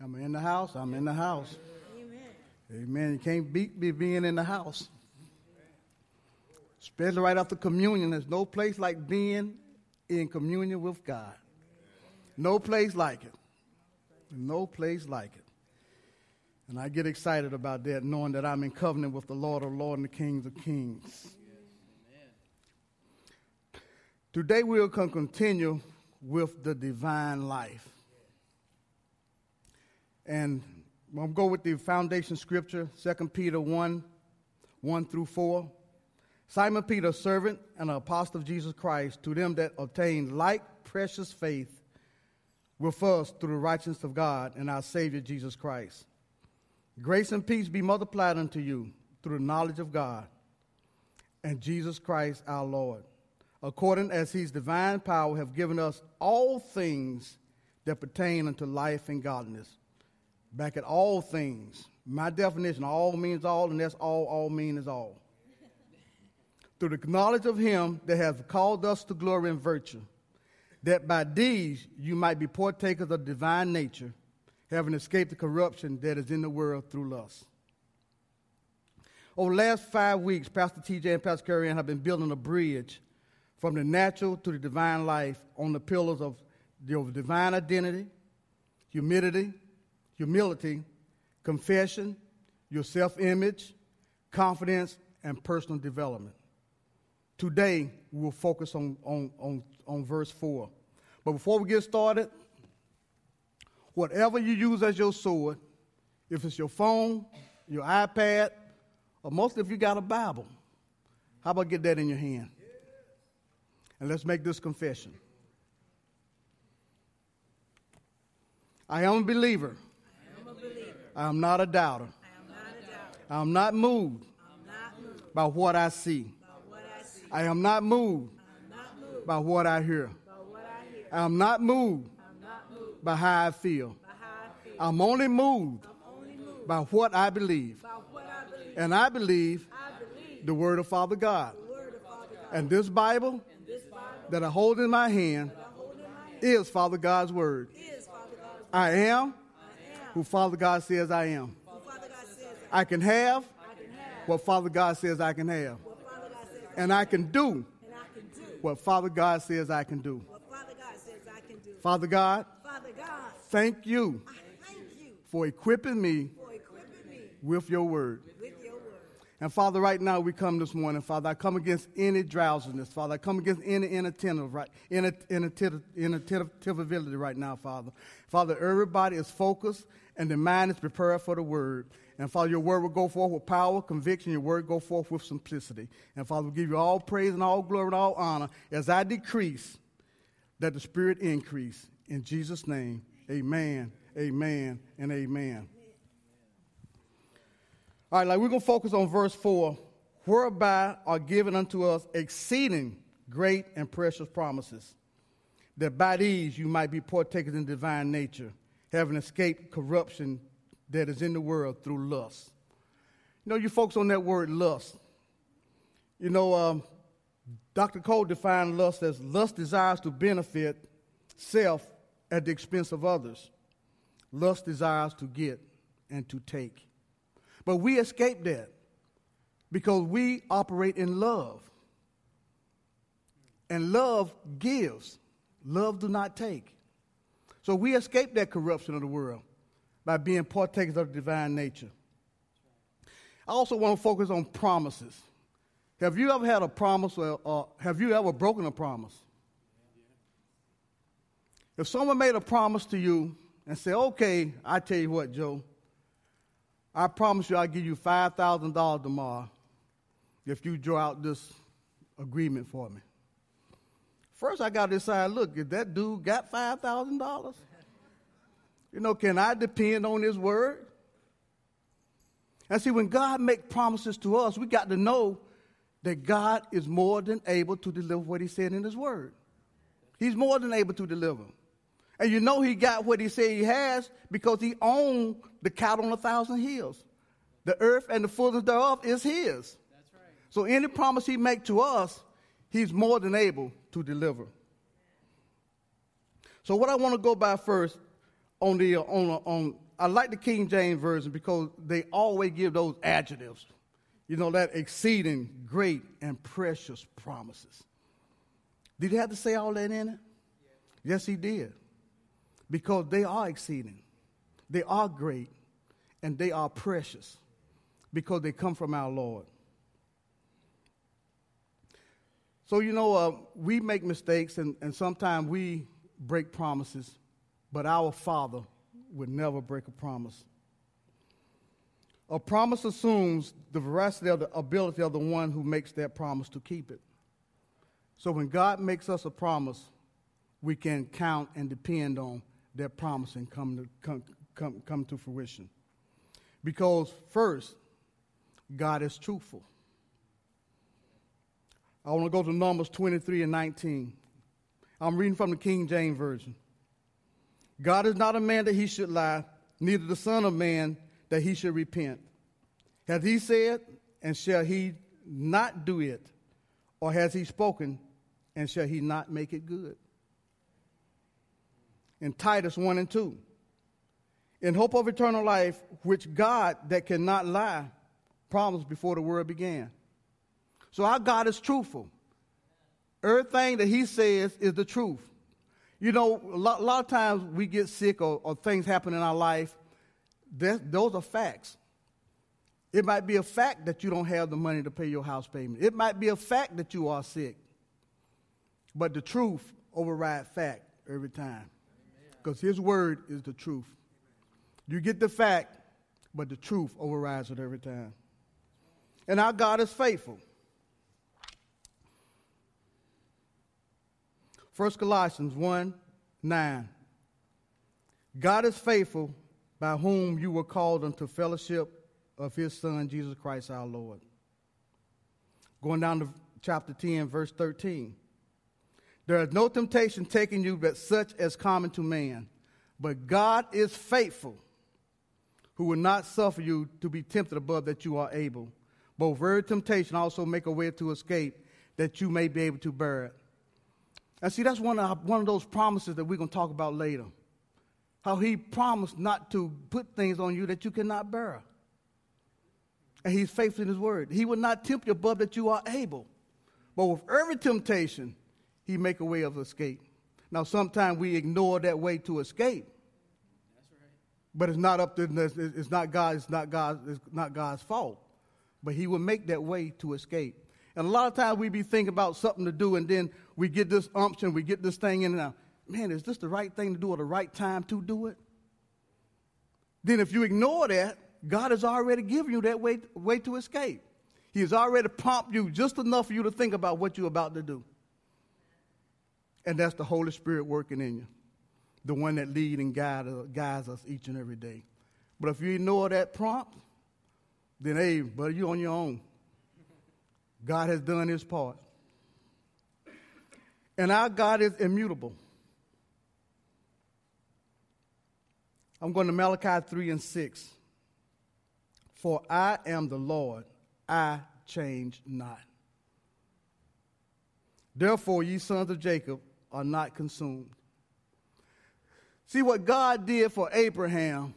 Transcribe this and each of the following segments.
I'm in the house. I'm in the house. Amen. Amen. You can't beat me being in the house. Especially right after communion. There's no place like being in communion with God. No place like it. No place like it. And I get excited about that, knowing that I'm in covenant with the Lord of Lords and the Kings of Kings. Today we'll continue with the divine life. And I'm go with the foundation scripture, 2 Peter 1 1 through 4. Simon Peter, servant and apostle of Jesus Christ, to them that obtain like precious faith with us through the righteousness of God and our Savior Jesus Christ. Grace and peace be multiplied unto you through the knowledge of God and Jesus Christ our Lord, according as his divine power have given us all things that pertain unto life and godliness back at all things. My definition, all means all, and that's all, all means is all. Through the knowledge of him that has called us to glory and virtue, that by these you might be partakers of divine nature, having escaped the corruption that is in the world through lust. Over the last five weeks, Pastor TJ and Pastor Curry have been building a bridge from the natural to the divine life on the pillars of your divine identity, humility, humility, confession, your self image, confidence, and personal development. Today, we will focus on, on, on, on verse 4. But before we get started, whatever you use as your sword, if it's your phone, your iPad, or mostly if you got a Bible, how about get that in your hand? And let's make this confession. I am a believer I am not a doubter. I am not moved by what I see. I am not moved by what I hear. I am not moved by how I feel. I'm only moved by what I believe. And I believe the Word of Father God. And this Bible that I hold in my hand is Father God's Word. I am who Father God says I am. I can have what Father God says I can have. And I can do what Father God says I can do. Father God, thank you for equipping me with your word. And Father, right now we come this morning, Father. I come against any drowsiness, Father. I come against any inattentive, right, inattentiveness right now, Father. Father, everybody is focused and the mind is prepared for the word. And Father, your word will go forth with power, conviction. Your word go forth with simplicity. And Father, we give you all praise and all glory and all honor as I decrease, that the Spirit increase. In Jesus' name, amen, amen, and amen. All right, like we're going to focus on verse 4 whereby are given unto us exceeding great and precious promises, that by these you might be partakers in divine nature, having escaped corruption that is in the world through lust. You know, you folks on that word lust. You know, um, Dr. Cole defined lust as lust desires to benefit self at the expense of others. Lust desires to get and to take. But we escape that because we operate in love. And love gives. Love do not take. So we escape that corruption of the world by being partakers of the divine nature. I also want to focus on promises. Have you ever had a promise or, or have you ever broken a promise? If someone made a promise to you and said, okay, I tell you what, Joe, I promise you I'll give you $5,000 tomorrow if you draw out this agreement for me. First, I got to decide look, if that dude got $5,000, you know, can I depend on his word? And see, when God makes promises to us, we got to know that God is more than able to deliver what he said in his word. He's more than able to deliver. And you know he got what he said he has because he owned the cattle on a thousand hills. The earth and the fullness thereof is his. That's right. So any promise he make to us, he's more than able to deliver. So what I want to go by first on the on on I like the King James Version because they always give those adjectives. You know, that exceeding great and precious promises. Did he have to say all that in it? Yes, he did. Because they are exceeding, they are great, and they are precious because they come from our Lord. So, you know, uh, we make mistakes and, and sometimes we break promises, but our Father would never break a promise. A promise assumes the veracity of the ability of the one who makes that promise to keep it. So when God makes us a promise, we can count and depend on that promise and come to, come, come, come to fruition. Because first, God is truthful. I want to go to Numbers 23 and 19. I'm reading from the King James Version. God is not a man that he should lie, neither the Son of Man that he should repent. Has he said, and shall he not do it? Or has he spoken, and shall he not make it good? In Titus 1 and 2. In hope of eternal life, which God that cannot lie promised before the world began. So our God is truthful. Everything that he says is the truth. You know, a lot, a lot of times we get sick or, or things happen in our life. those are facts. It might be a fact that you don't have the money to pay your house payment. It might be a fact that you are sick. But the truth overrides fact every time. Because his word is the truth. You get the fact, but the truth overrides it every time. And our God is faithful. 1 Corinthians 1 9. God is faithful by whom you were called unto fellowship of his Son, Jesus Christ our Lord. Going down to chapter 10, verse 13. There is no temptation taking you but such as common to man. But God is faithful, who will not suffer you to be tempted above that you are able. But very temptation also make a way to escape that you may be able to bear it. And see, that's one of, one of those promises that we're going to talk about later. How he promised not to put things on you that you cannot bear. And he's faithful in his word. He will not tempt you above that you are able. But with every temptation, he make a way of escape. Now, sometimes we ignore that way to escape. Right. But it's not up to it's not God, it's not God, it's not God's fault. But he will make that way to escape. And a lot of times we be thinking about something to do, and then we get this unction, we get this thing in and out. Man, is this the right thing to do or the right time to do it? Then if you ignore that, God has already given you that way, way to escape. He has already prompted you just enough for you to think about what you're about to do. And that's the Holy Spirit working in you, the one that leads and guides, uh, guides us each and every day. But if you ignore that prompt, then hey, but you're on your own. God has done his part. And our God is immutable. I'm going to Malachi 3 and 6. For I am the Lord, I change not. Therefore, ye sons of Jacob are not consumed. See what God did for Abraham,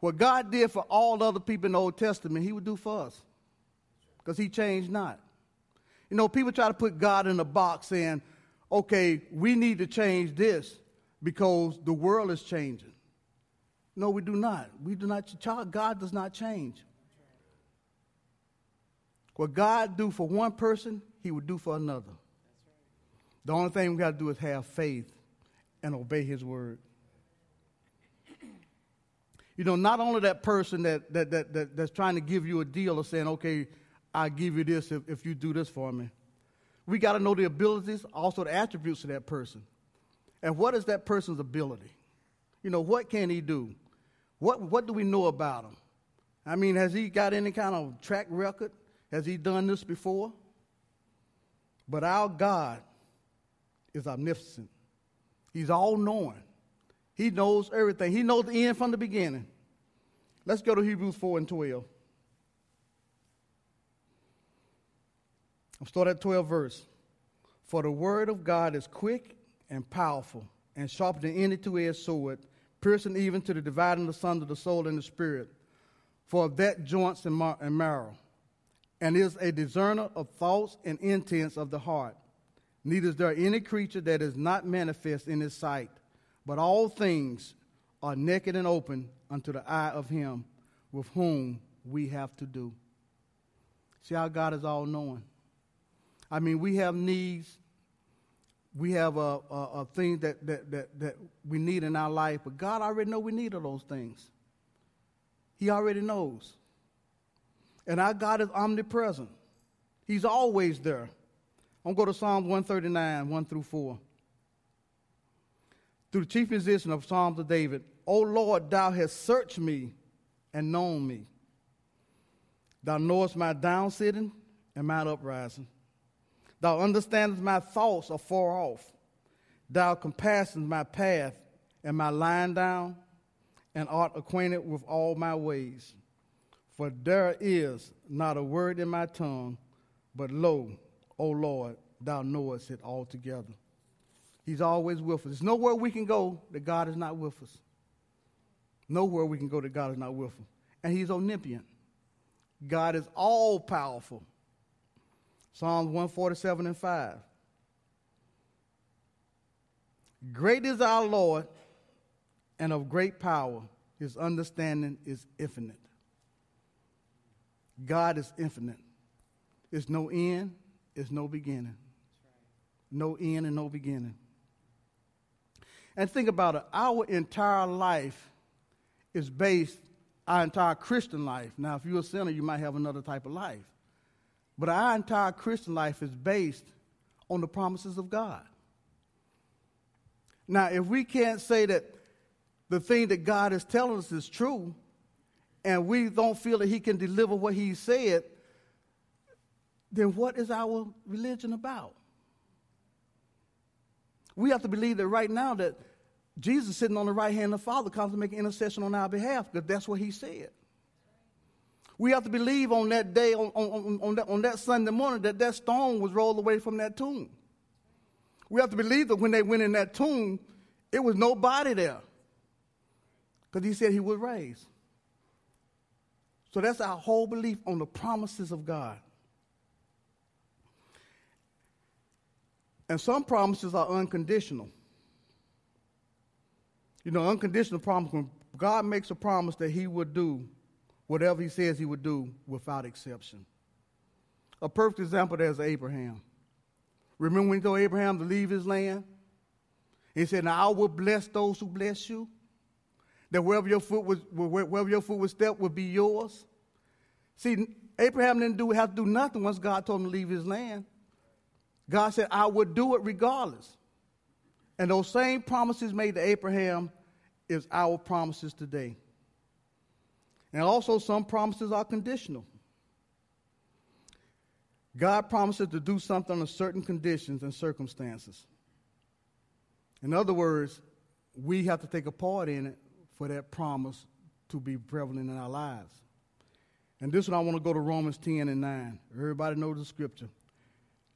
what God did for all other people in the Old Testament, He would do for us because he changed not. You know, people try to put God in a box saying, okay, we need to change this because the world is changing. No, we do not. We do not. God does not change. What God do for one person, He would do for another. The only thing we got to do is have faith and obey His word. You know, not only that person that, that, that, that that's trying to give you a deal or saying, okay, I'll give you this if, if you do this for me. We got to know the abilities, also the attributes of that person. And what is that person's ability? You know, what can he do? What, what do we know about him? I mean, has he got any kind of track record? Has he done this before? But our God is omniscient. He's all knowing. He knows everything. He knows the end from the beginning. Let's go to Hebrews 4 and 12. I'll start at 12 verse. For the word of God is quick and powerful and sharper than any two-edged sword, piercing even to the dividing asunder the soul and the spirit, for that joints and, mar- and marrow, and is a discerner of thoughts and intents of the heart. Neither is there any creature that is not manifest in his sight, but all things are naked and open unto the eye of him with whom we have to do. See how God is all knowing. I mean, we have needs, we have a, a, a thing that, that, that, that we need in our life, but God already know we need all those things. He already knows. And our God is omnipresent. He's always there. I'm going to go to Psalm 139, 1 through 4. Through the chief musician of Psalms of David, O Lord, thou hast searched me and known me. Thou knowest my down sitting and my uprising. Thou understandest my thoughts afar off. Thou compassest my path and my lying down, and art acquainted with all my ways. For there is not a word in my tongue, but lo, O Lord, thou knowest it altogether. He's always with us. There's nowhere we can go that God is not with us. Nowhere we can go that God is not with us. And He's omnipotent. God is all powerful. Psalms 147 and 5. Great is our Lord and of great power. His understanding is infinite. God is infinite. It's no end, it's no beginning. No end and no beginning. And think about it our entire life is based, our entire Christian life. Now, if you're a sinner, you might have another type of life. But our entire Christian life is based on the promises of God. Now, if we can't say that the thing that God is telling us is true, and we don't feel that He can deliver what He said, then what is our religion about? We have to believe that right now that Jesus sitting on the right hand of the Father comes to make intercession on our behalf because that's what He said. We have to believe on that day, on, on, on, that, on that Sunday morning, that that stone was rolled away from that tomb. We have to believe that when they went in that tomb, it was nobody there. Because he said he would raise. So that's our whole belief on the promises of God. And some promises are unconditional. You know, unconditional promise, when God makes a promise that he would do whatever he says he would do without exception. A perfect example there is Abraham. Remember when he told Abraham to leave his land? He said, Now I will bless those who bless you. That wherever your foot was, wherever your foot would step would be yours. See, Abraham didn't do, have to do nothing once God told him to leave his land. God said, I would do it regardless. And those same promises made to Abraham is our promises today. And also, some promises are conditional. God promises to do something under certain conditions and circumstances. In other words, we have to take a part in it for that promise to be prevalent in our lives. And this one I want to go to Romans 10 and 9. Everybody knows the scripture.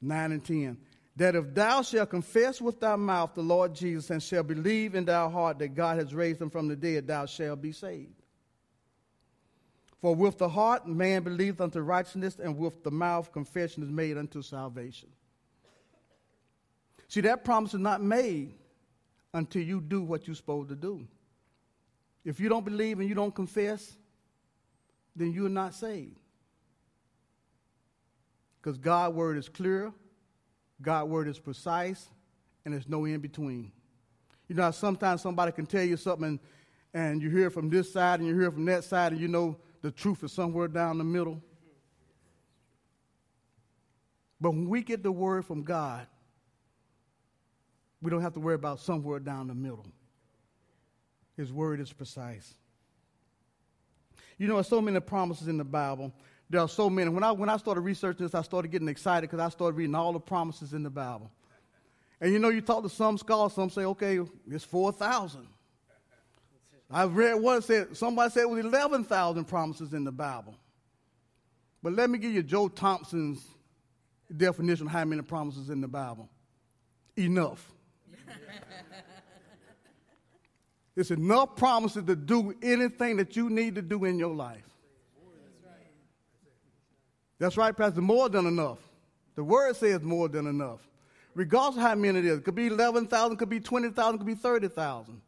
9 and 10. That if thou shalt confess with thy mouth the Lord Jesus and shalt believe in thy heart that God has raised him from the dead, thou shalt be saved. For with the heart man believeth unto righteousness, and with the mouth confession is made unto salvation. See, that promise is not made until you do what you're supposed to do. If you don't believe and you don't confess, then you're not saved. Because God's word is clear, God's word is precise, and there's no in between. You know, sometimes somebody can tell you something, and you hear from this side and you hear from that side, and you know the truth is somewhere down the middle. But when we get the word from God, we don't have to worry about somewhere down the middle. His word is precise. You know, there's so many promises in the Bible. There are so many. When I, when I started researching this, I started getting excited because I started reading all the promises in the Bible. And you know, you talk to some scholars, some say, okay, it's 4,000. I've read one said, somebody said it was 11,000 promises in the Bible. But let me give you Joe Thompson's definition of how many promises in the Bible. Enough. It's enough promises to do anything that you need to do in your life. That's right, Pastor. More than enough. The word says more than enough. Regardless of how many it is. It could be 11,000, could be 20,000, could be 30,000.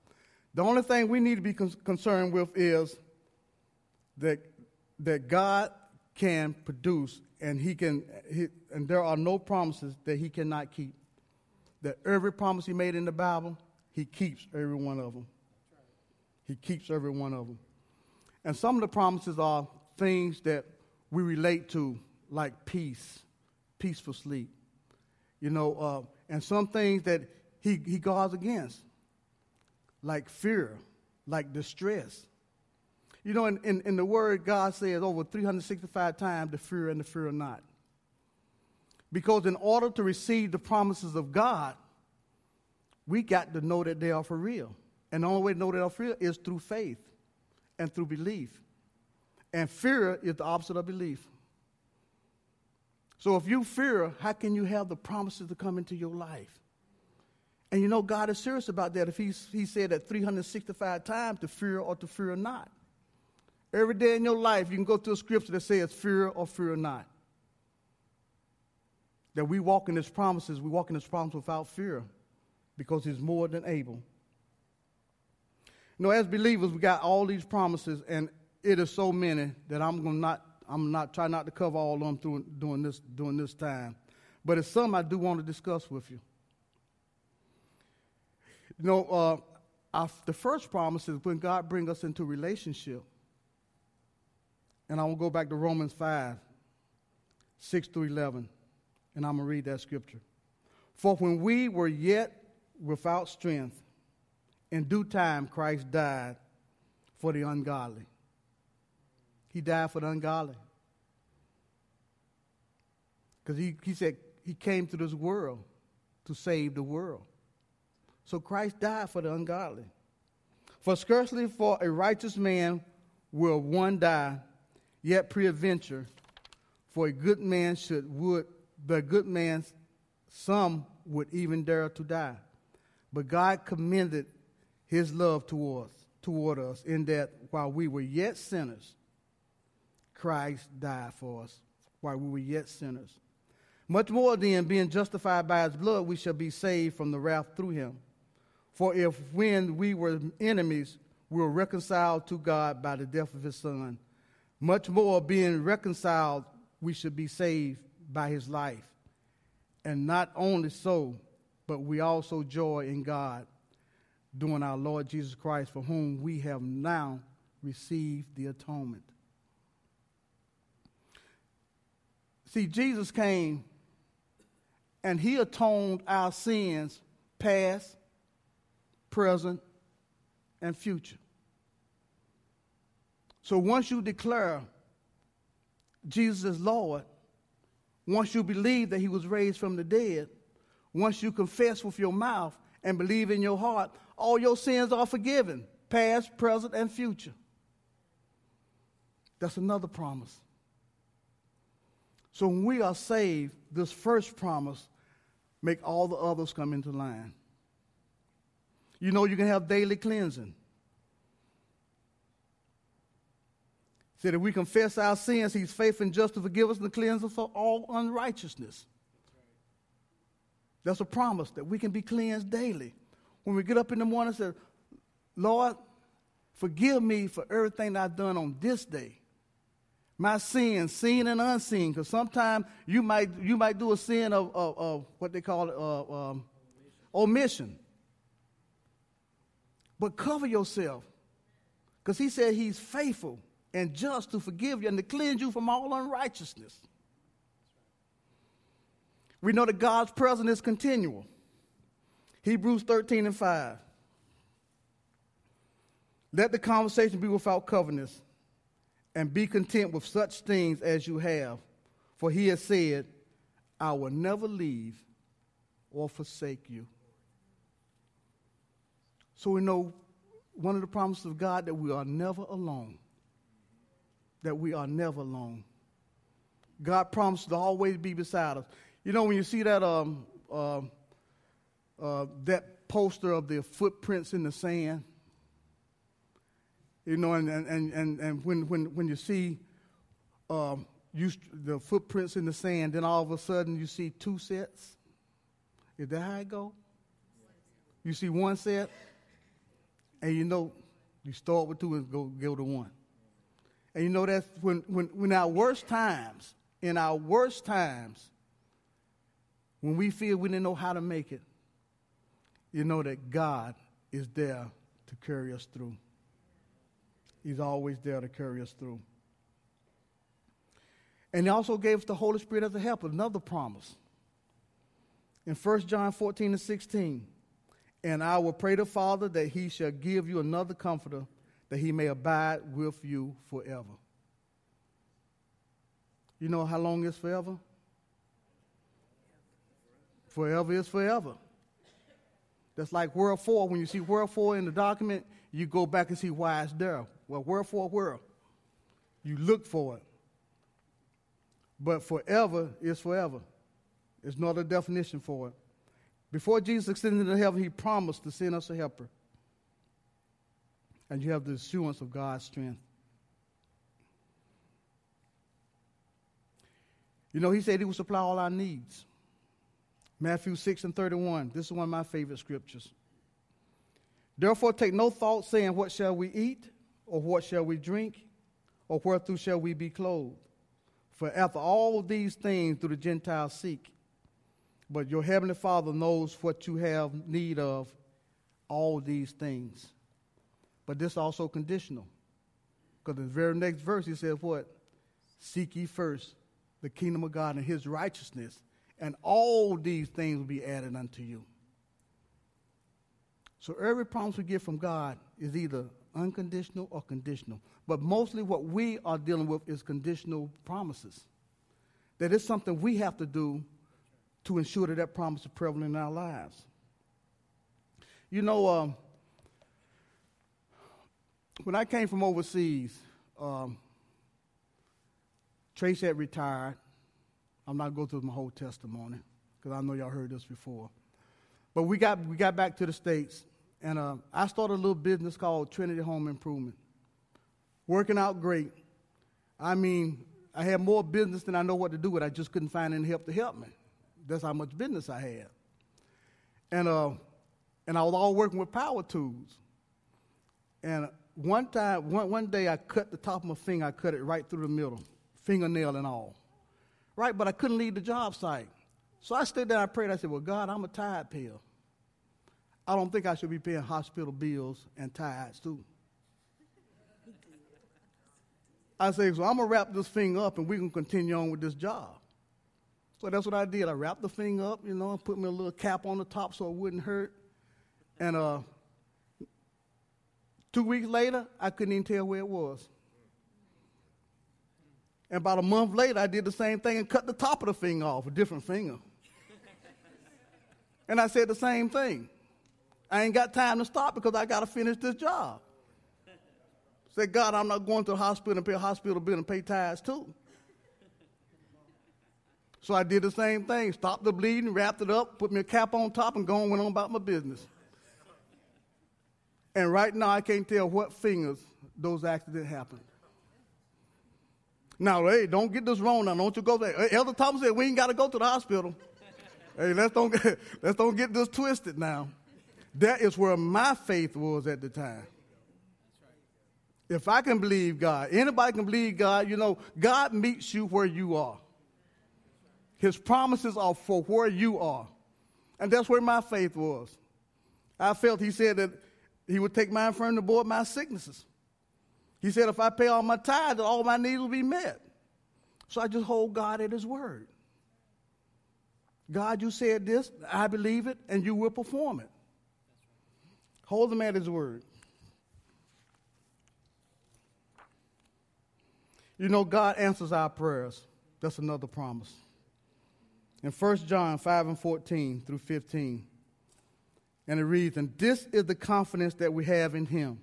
The only thing we need to be con- concerned with is that, that God can produce and he can he, and there are no promises that he cannot keep. That every promise he made in the Bible, he keeps every one of them. He keeps every one of them. And some of the promises are things that we relate to, like peace, peaceful sleep. You know, uh, and some things that he, he guards against, like fear, like distress. You know, in, in, in the Word, God says over 365 times the fear and the fear not. Because in order to receive the promises of God, we got to know that they are for real. And the only way to know that they are for real is through faith and through belief. And fear is the opposite of belief. So if you fear, how can you have the promises to come into your life? And you know, God is serious about that. If he, he said that 365 times to fear or to fear not. Every day in your life, you can go to a scripture that says fear or fear not. That we walk in his promises, we walk in his promises without fear because he's more than able. You know, as believers, we got all these promises, and it is so many that I'm going to not, I'm not try not to cover all of them through, during, this, during this time. But it's some I do want to discuss with you. You know, uh, the first promise is when God brings us into relationship. And I will go back to Romans 5, 6 through 11, and I'm going to read that scripture. For when we were yet without strength, in due time Christ died for the ungodly. He died for the ungodly. Because he, he said he came to this world to save the world. So Christ died for the ungodly. For scarcely for a righteous man will one die Yet peradventure, for a good man should would the good man some would even dare to die. But God commended his love towards toward us in that while we were yet sinners, Christ died for us while we were yet sinners. Much more then, being justified by his blood, we shall be saved from the wrath through him. For if when we were enemies, we were reconciled to God by the death of his son, much more, being reconciled, we should be saved by his life. And not only so, but we also joy in God doing our Lord Jesus Christ, for whom we have now received the atonement. See, Jesus came and he atoned our sins, past, present, and future. So once you declare Jesus is Lord, once you believe that he was raised from the dead, once you confess with your mouth and believe in your heart, all your sins are forgiven, past, present, and future. That's another promise. So when we are saved, this first promise make all the others come into line. You know you can have daily cleansing. said, if we confess our sins, he's faithful and just to forgive us and cleanse us from all unrighteousness. That's a promise that we can be cleansed daily. When we get up in the morning and say, Lord, forgive me for everything I've done on this day. My sins, seen and unseen, because sometimes you might, you might do a sin of, of, of what they call it, uh, um, omission. But cover yourself, because he said he's faithful and just to forgive you and to cleanse you from all unrighteousness. We know that God's presence is continual. Hebrews 13 and 5. Let the conversation be without covetousness, and be content with such things as you have. For he has said, I will never leave or forsake you. So we know one of the promises of God that we are never alone that we are never alone. God promised to always be beside us. You know, when you see that um, uh, uh, that poster of the footprints in the sand, You know, and, and, and, and when, when, when you see um, you, the footprints in the sand, then all of a sudden you see two sets. Is that how it go? You see one set, and you know you start with two and go go to one. And you know that's when when when our worst times, in our worst times, when we feel we didn't know how to make it, you know that God is there to carry us through. He's always there to carry us through. And he also gave us the Holy Spirit as a helper, another promise. In 1 John 14 and 16, and I will pray to Father that he shall give you another comforter, that he may abide with you forever. You know how long is forever? Forever is forever. That's like wherefore. When you see wherefore in the document, you go back and see why it's there. Well, wherefore, where? You look for it. But forever is forever. There's no other definition for it. Before Jesus ascended into heaven, he promised to send us a helper. And you have the assurance of God's strength. You know, he said he would supply all our needs. Matthew 6 and 31. This is one of my favorite scriptures. Therefore, take no thought saying, What shall we eat? Or what shall we drink? Or wherethrough shall we be clothed? For after all these things do the Gentiles seek. But your heavenly Father knows what you have need of, all these things. But this also conditional. Because the very next verse he says, What? Seek ye first the kingdom of God and his righteousness, and all these things will be added unto you. So every promise we get from God is either unconditional or conditional. But mostly what we are dealing with is conditional promises. That is something we have to do to ensure that that promise is prevalent in our lives. You know, um, when I came from overseas, um, Trace had retired. I'm not going through my whole testimony because I know y'all heard this before. But we got, we got back to the States, and uh, I started a little business called Trinity Home Improvement. Working out great. I mean, I had more business than I know what to do with. I just couldn't find any help to help me. That's how much business I had. And, uh, and I was all working with power tools. And one time, one, one day I cut the top of my finger, I cut it right through the middle, fingernail and all. Right, but I couldn't leave the job site. So I stood there I prayed. I said, Well, God, I'm a tithe payer. I don't think I should be paying hospital bills and tithes too. I said, So I'm to wrap this thing up and going to continue on with this job. So that's what I did. I wrapped the thing up, you know, and put me a little cap on the top so it wouldn't hurt. And uh, two weeks later, I couldn't even tell where it was. And about a month later, I did the same thing and cut the top of the finger off, a different finger. and I said the same thing. I ain't got time to stop because I got to finish this job. Said, God, I'm not going to the hospital and pay a hospital bill and pay tithes too. So I did the same thing. Stopped the bleeding, wrapped it up, put me a cap on top, and go and went on about my business. And right now, I can't tell what fingers those accidents happened. Now, hey, don't get this wrong now. Don't you go there. Elder Thomas said we ain't got to go to the hospital. hey, let's don't, get, let's don't get this twisted now. That is where my faith was at the time. If I can believe God, anybody can believe God, you know, God meets you where you are. His promises are for where you are. And that's where my faith was. I felt he said that he would take my infirmity to board my sicknesses. He said if I pay all my tithes, all my needs will be met. So I just hold God at his word. God, you said this, I believe it, and you will perform it. Hold him at his word. You know, God answers our prayers. That's another promise in 1 John 5 and 14 through 15. And it reads, And this is the confidence that we have in him,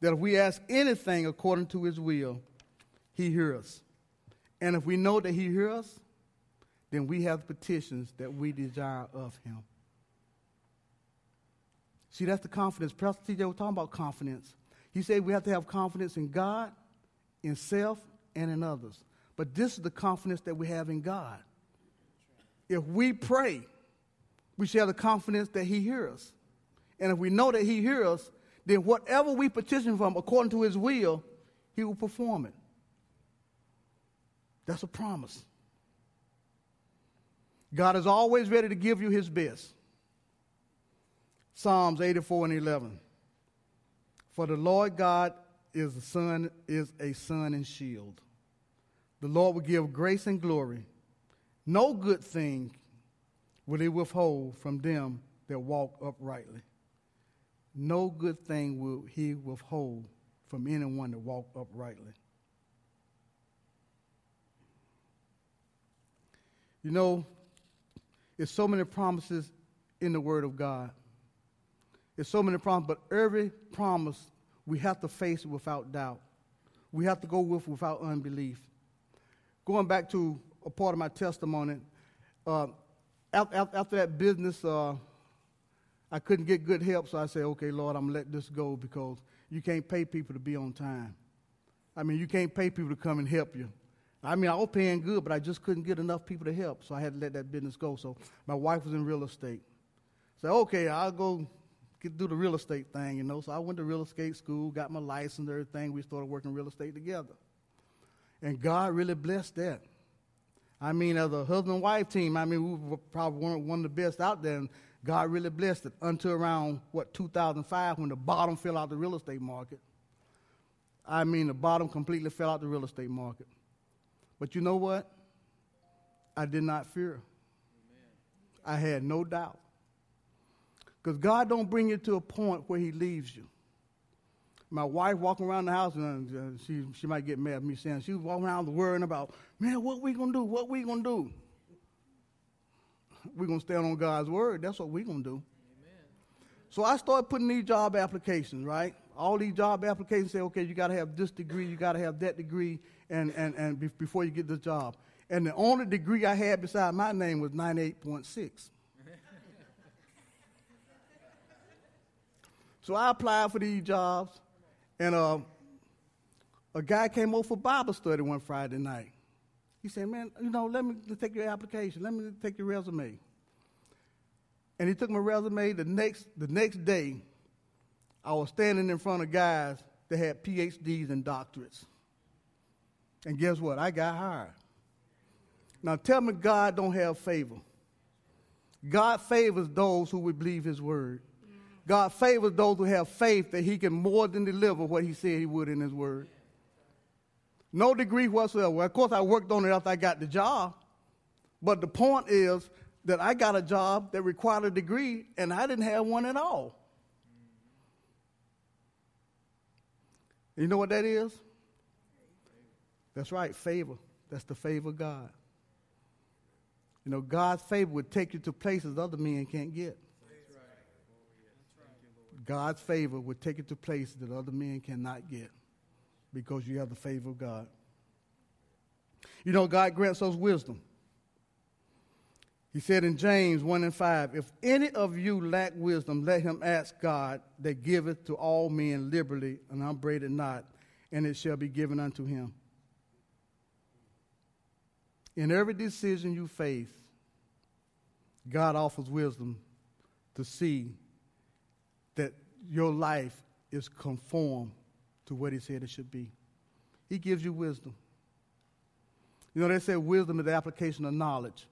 that if we ask anything according to his will, he hears us. And if we know that he hears us, then we have the petitions that we desire of him. See, that's the confidence. Pastor TJ was talking about confidence. He said we have to have confidence in God, in self, and in others. But this is the confidence that we have in God. If we pray, we should have the confidence that He hears us. And if we know that He hears us, then whatever we petition from according to His will, He will perform it. That's a promise. God is always ready to give you His best. Psalms 84 and 11. For the Lord God is a sun, is a sun and shield. The Lord will give grace and glory. No good thing will he withhold from them that walk uprightly. No good thing will he withhold from anyone that walk uprightly. You know, there's so many promises in the Word of God. There's so many promises, but every promise we have to face without doubt. We have to go with without unbelief. Going back to a part of my testimony, uh, after, that business, uh, I couldn't get good help, so I said, okay, Lord, I'm going to let this go because you can't pay people to be on time. I mean, you can't pay people to come and help you. I mean, I was paying good, but I just couldn't get enough people to help, so I had to let that business go. So my wife was in real estate. So, okay, I'll go get do the real estate thing, you know. So I went to real estate school, got my license everything. We started working real estate together. And God really blessed that. I mean, as a husband wife team, I mean, we probably weren't one of the best out there, and God really blessed it until around, what, 2005 when the bottom fell out the real estate market. I mean, the bottom completely fell out the real estate market. But you know what? I did not fear. Amen. I had no doubt. Because God don't bring you to a point where he leaves you. My wife walking around the house, and uh, she, she might get mad at me saying, she was walking around worrying about, man, what we going to do? What we going to do? We're going to stand on God's word. That's what we're going to do. Amen. So I started putting these job applications, right? All these job applications say, okay, you got to have this degree, you got to have that degree, and, and, and be, before you get this job. And the only degree I had beside my name was 98.6. so I applied for these jobs, and uh, a guy came over for Bible study one Friday night. He said, Man, you know, let me take your application, let me take your resume. And he took my resume the next, the next day. I was standing in front of guys that had PhDs and doctorates. And guess what? I got hired. Now tell me God don't have favor. God favors those who would believe his word. God favors those who have faith that he can more than deliver what he said he would in his word. No degree whatsoever. Of course, I worked on it after I got the job. But the point is that I got a job that required a degree, and I didn't have one at all. You know what that is? That's right, favor. That's the favor of God. You know, God's favor would take you to places other men can't get. God's favor would take you to places that other men cannot get because you have the favor of God. You know, God grants us wisdom. He said in James 1 and 5, If any of you lack wisdom, let him ask God that giveth to all men liberally and upbraideth not, and it shall be given unto him. In every decision you face, God offers wisdom to see that your life is conformed to what He said it should be. He gives you wisdom. You know, they say wisdom is the application of knowledge.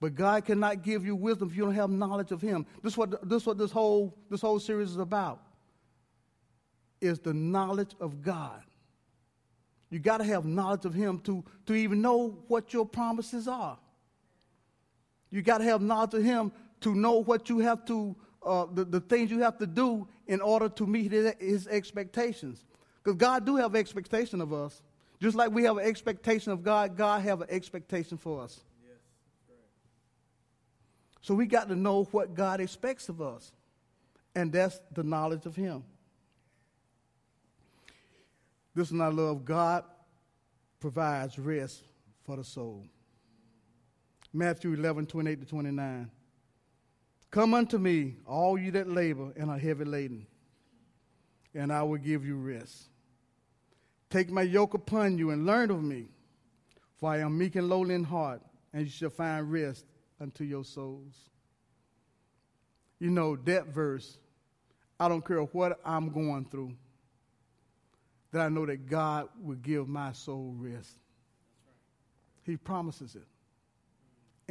But God cannot give you wisdom if you don't have knowledge of Him. This is what this, what this, whole, this whole series is about. Is the knowledge of God. You got to have knowledge of Him to, to even know what your promises are. You got to have knowledge of Him to know what you have to, uh, the, the things you have to do in order to meet His, his expectations. Because God do have expectation of us. Just like we have an expectation of God, God have an expectation for us. Yes, so we got to know what God expects of us. And that's the knowledge of Him. This is not love. God provides rest for the soul. Matthew 11, 28 to 29. Come unto me, all you that labor and are heavy laden, and I will give you rest. Take my yoke upon you and learn of me, for I am meek and lowly in heart, and you shall find rest unto your souls. You know, that verse, I don't care what I'm going through, that I know that God will give my soul rest. He promises it.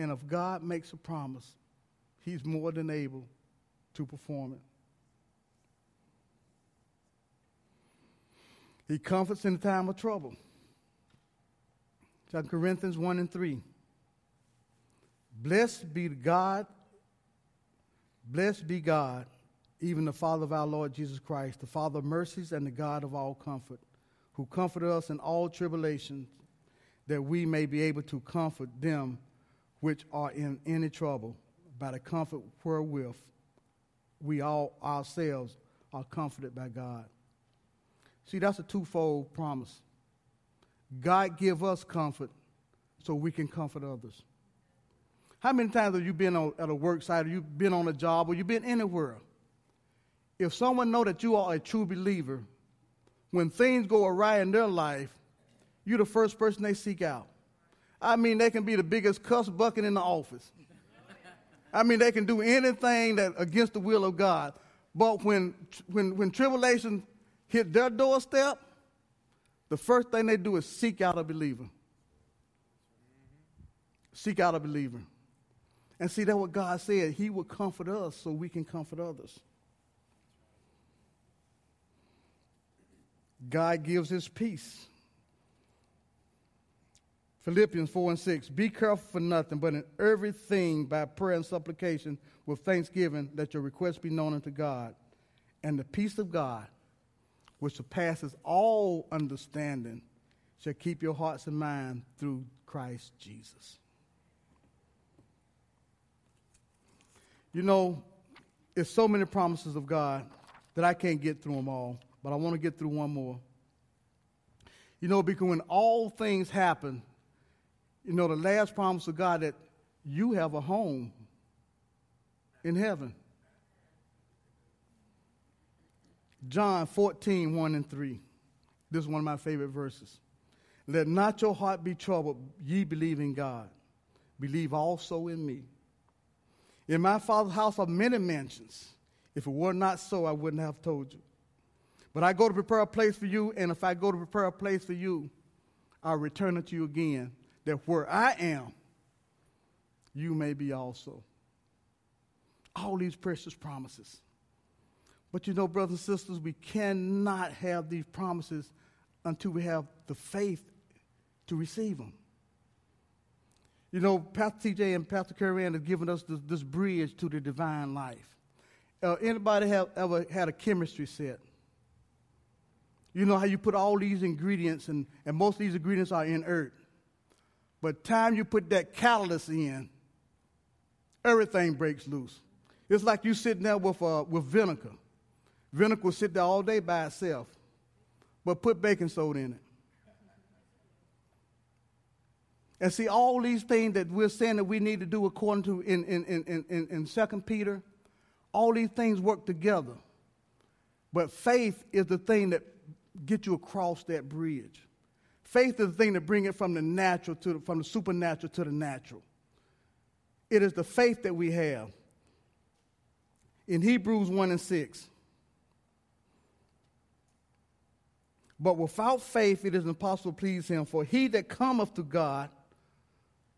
And if God makes a promise, He's more than able to perform it. He comforts in the time of trouble. 2 Corinthians 1 and 3. Blessed be God, blessed be God, even the Father of our Lord Jesus Christ, the Father of mercies and the God of all comfort, who comforted us in all tribulations, that we may be able to comfort them which are in any trouble by the comfort wherewith we all ourselves are comforted by God. See, that's a twofold promise. God give us comfort so we can comfort others. How many times have you been on, at a work site or you've been on a job or you've been anywhere? If someone know that you are a true believer, when things go awry in their life, you're the first person they seek out. I mean, they can be the biggest cuss bucket in the office. I mean, they can do anything that against the will of God. But when, when, when tribulation hit their doorstep, the first thing they do is seek out a believer. Seek out a believer. And see, that's what God said. He will comfort us so we can comfort others. God gives his peace. Philippians 4 and 6. Be careful for nothing, but in everything by prayer and supplication with thanksgiving, let your requests be known unto God. And the peace of God, which surpasses all understanding, shall keep your hearts and minds through Christ Jesus. You know, there's so many promises of God that I can't get through them all, but I want to get through one more. You know, because when all things happen, you know, the last promise of God that you have a home in heaven. John 14, 1 and 3. This is one of my favorite verses. Let not your heart be troubled, ye believe in God. Believe also in me. In my Father's house are many mansions. If it were not so, I wouldn't have told you. But I go to prepare a place for you, and if I go to prepare a place for you, I'll return it to you again, that where I am, you may be also. All these precious promises. But you know, brothers and sisters, we cannot have these promises until we have the faith to receive them. You know, Pastor TJ and Pastor Carrie have given us this, this, bridge to the divine life. Uh, anybody have ever had a chemistry set? You know how you put all these ingredients, and, and most of these ingredients are inert. But time you put that catalyst in, everything breaks loose. It's like you sitting there with, uh, with vinegar. Vinegar will sit there all day by itself, but put baking soda in it. And see, all these things that we're saying that we need to do according to in, in, in, in, in 2 Peter, all these things work together. But faith is the thing that gets you across that bridge. Faith is the thing that brings it from the natural to the, from the supernatural to the natural. It is the faith that we have. In Hebrews 1 and 6, But without faith it is impossible to please him, for he that cometh to God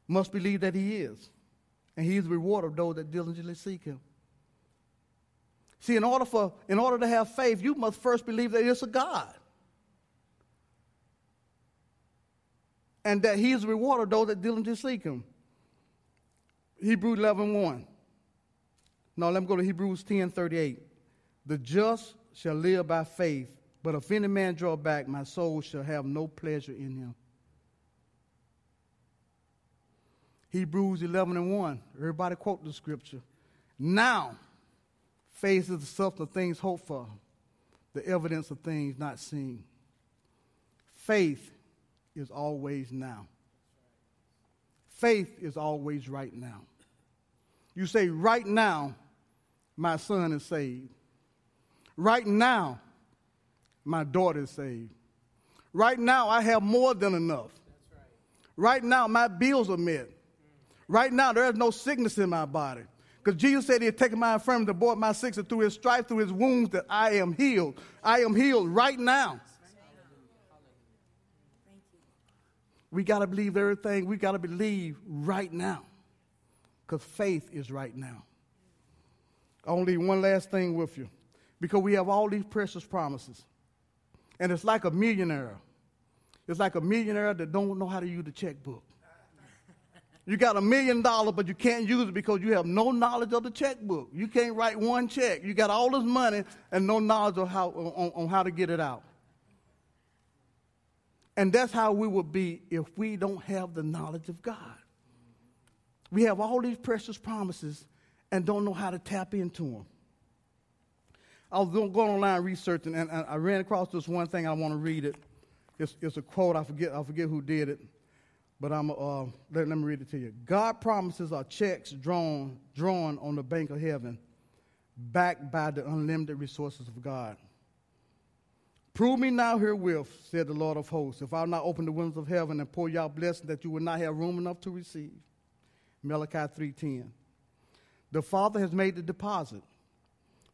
must believe that he is. And he is the reward of those that diligently seek him. See, in order, for, in order to have faith, you must first believe that it's a God. And that he is the reward of those that diligently seek him. Hebrews 11 1. Now let me go to Hebrews 10 38. The just shall live by faith, but if any man draw back, my soul shall have no pleasure in him. Hebrews 11 and 1. Everybody quote the scripture. Now, faith is the substance of things hoped for, the evidence of things not seen. Faith is always now. Faith is always right now. You say, right now, my son is saved. Right now, my daughter is saved. Right now, I have more than enough. Right now, my bills are met. Right now, there is no sickness in my body. Because Jesus said he had taken my infirmity, brought my sickness through his stripes, through his wounds, that I am healed. I am healed right now. We got to believe everything. We got to believe right now. Because faith is right now. Leave one last thing with you. Because we have all these precious promises. And it's like a millionaire. It's like a millionaire that don't know how to use the checkbook. You got a million dollars, but you can't use it because you have no knowledge of the checkbook. You can't write one check. You got all this money and no knowledge of how, on, on how to get it out. And that's how we will be if we don't have the knowledge of God. We have all these precious promises and don't know how to tap into them. I was going online researching, and I ran across this one thing. I want to read it. It's, it's a quote. I forget. I forget who did it, but I'm. Uh, let, let me read it to you. God promises are checks drawn drawn on the bank of heaven, backed by the unlimited resources of God. Prove me now herewith, said the Lord of hosts, if I'll not open the windows of heaven and pour out blessings that you will not have room enough to receive. Malachi 3.10. The Father has made the deposit.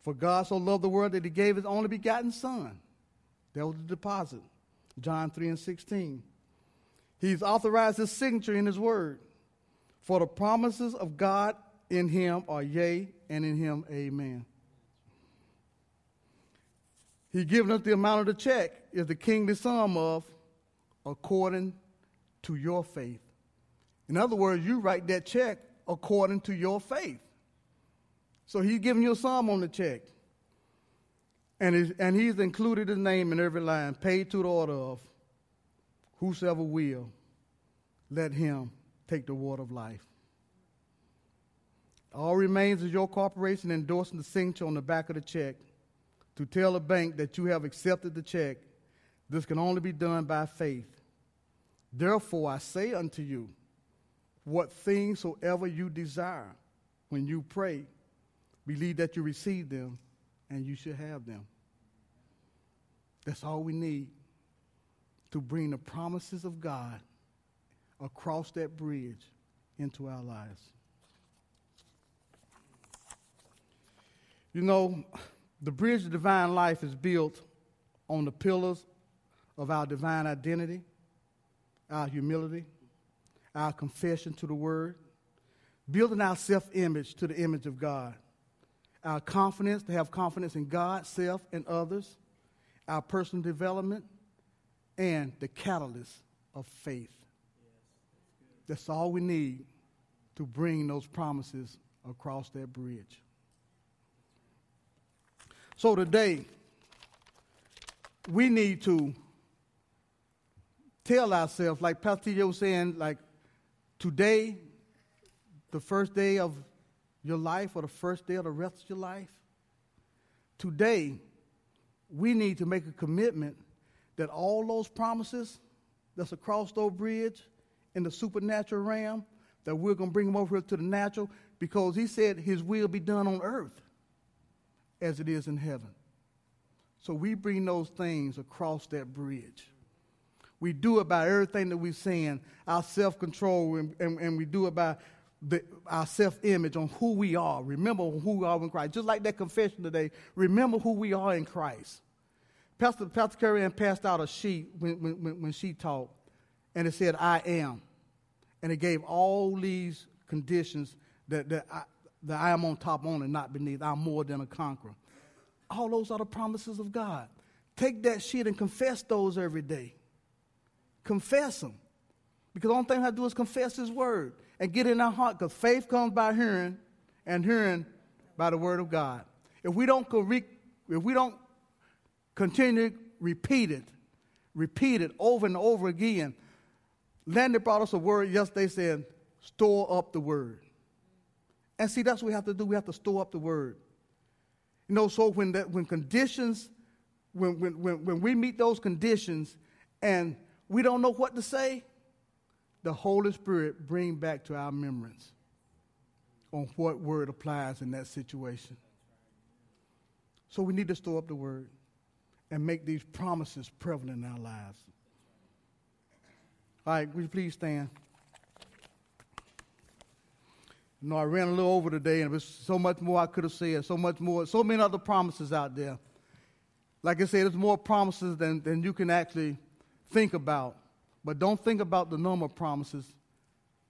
For God so loved the world that he gave his only begotten Son. That was the deposit. John 3 and 16. He's authorized his signature in his word. For the promises of God in him are yea, and in him amen. He given us the amount of the check is the kingly sum of according to your faith. In other words, you write that check according to your faith. So he's giving you a sum on the check. And he's, and he's included his name in every line, paid to the order of whosoever will, let him take the water of life. All remains is your corporation endorsing the signature on the back of the check to tell a bank that you have accepted the check. This can only be done by faith. Therefore, I say unto you, what things soever you desire when you pray, Believe that you receive them and you should have them. That's all we need to bring the promises of God across that bridge into our lives. You know, the bridge of divine life is built on the pillars of our divine identity, our humility, our confession to the Word, building our self image to the image of God our confidence, to have confidence in God, self, and others, our personal development, and the catalyst of faith. That's all we need to bring those promises across that bridge. So today, we need to tell ourselves, like Pastor T. was saying, like today, the first day of your life or the first day of the rest of your life. Today, we need to make a commitment that all those promises that's across the bridge in the supernatural realm, that we're going to bring them over here to the natural because he said his will be done on earth as it is in heaven. So we bring those things across that bridge. We do it by everything that we're saying, our self control, and, and, and we do it by the, our self image on who we are. Remember who we are in Christ. Just like that confession today, remember who we are in Christ. Pastor, Pastor Curry passed out a sheet when, when, when she taught, and it said, I am. And it gave all these conditions that, that, I, that I am on top on and not beneath. I'm more than a conqueror. All those are the promises of God. Take that sheet and confess those every day. Confess them. Because the only thing I do is confess His word and get in our heart because faith comes by hearing and hearing by the word of God. If we don't, if we don't continue repeat it, repeat it over and over again, Landy brought us a word yesterday saying, store up the word. And see, that's what we have to do. We have to store up the word. You know, so when, that, when conditions, when, when, when, when we meet those conditions and we don't know what to say, the Holy Spirit bring back to our remembrance on what word applies in that situation. So we need to store up the word. and make these promises prevalent in our lives. All right, would you please stand? You know, I ran a little over today, and there's so much more I could have said, so much more, so many other promises out there. Like I said, there's more promises than, than you can actually think about. But don't think about the number of promises.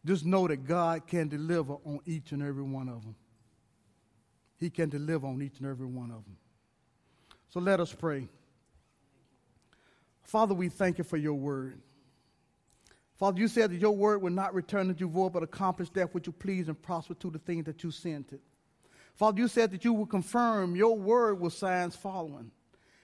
Just know that God can deliver on each and every one of them. He can deliver on each and every one of them. So let us pray. Father, we thank you for your word. Father, you said that your word will not return to you void, but accomplish that which you please and prosper to the things that you sent it. Father, you said that you will confirm your word with signs following.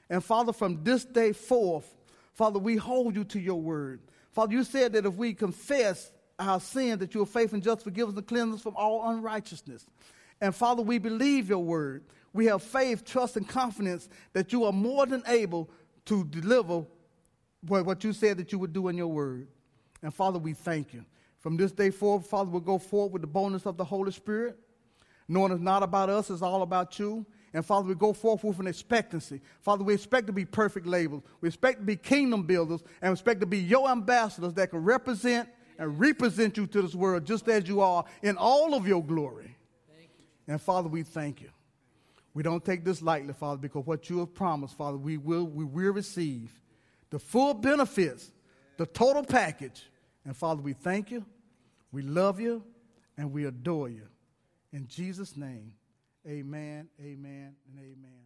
And Father, from this day forth, Father, we hold you to your word. Father, you said that if we confess our sin, that you are faithful and just forgive us and cleanse us from all unrighteousness. And Father, we believe your word. We have faith, trust, and confidence that you are more than able to deliver what you said that you would do in your word. And Father, we thank you. From this day forward, Father, we'll go forward with the boldness of the Holy Spirit, knowing it's not about us, it's all about you. And Father, we go forth with an expectancy. Father, we expect to be perfect labels. We expect to be kingdom builders and we expect to be your ambassadors that can represent and represent you to this world just as you are in all of your glory. And Father, we thank you. We don't take this lightly, Father, because what you have promised, Father, we will, we will receive the full benefits, the total package and Father, we thank you, we love you, and we adore you. In Jesus' name, amen, amen, and amen.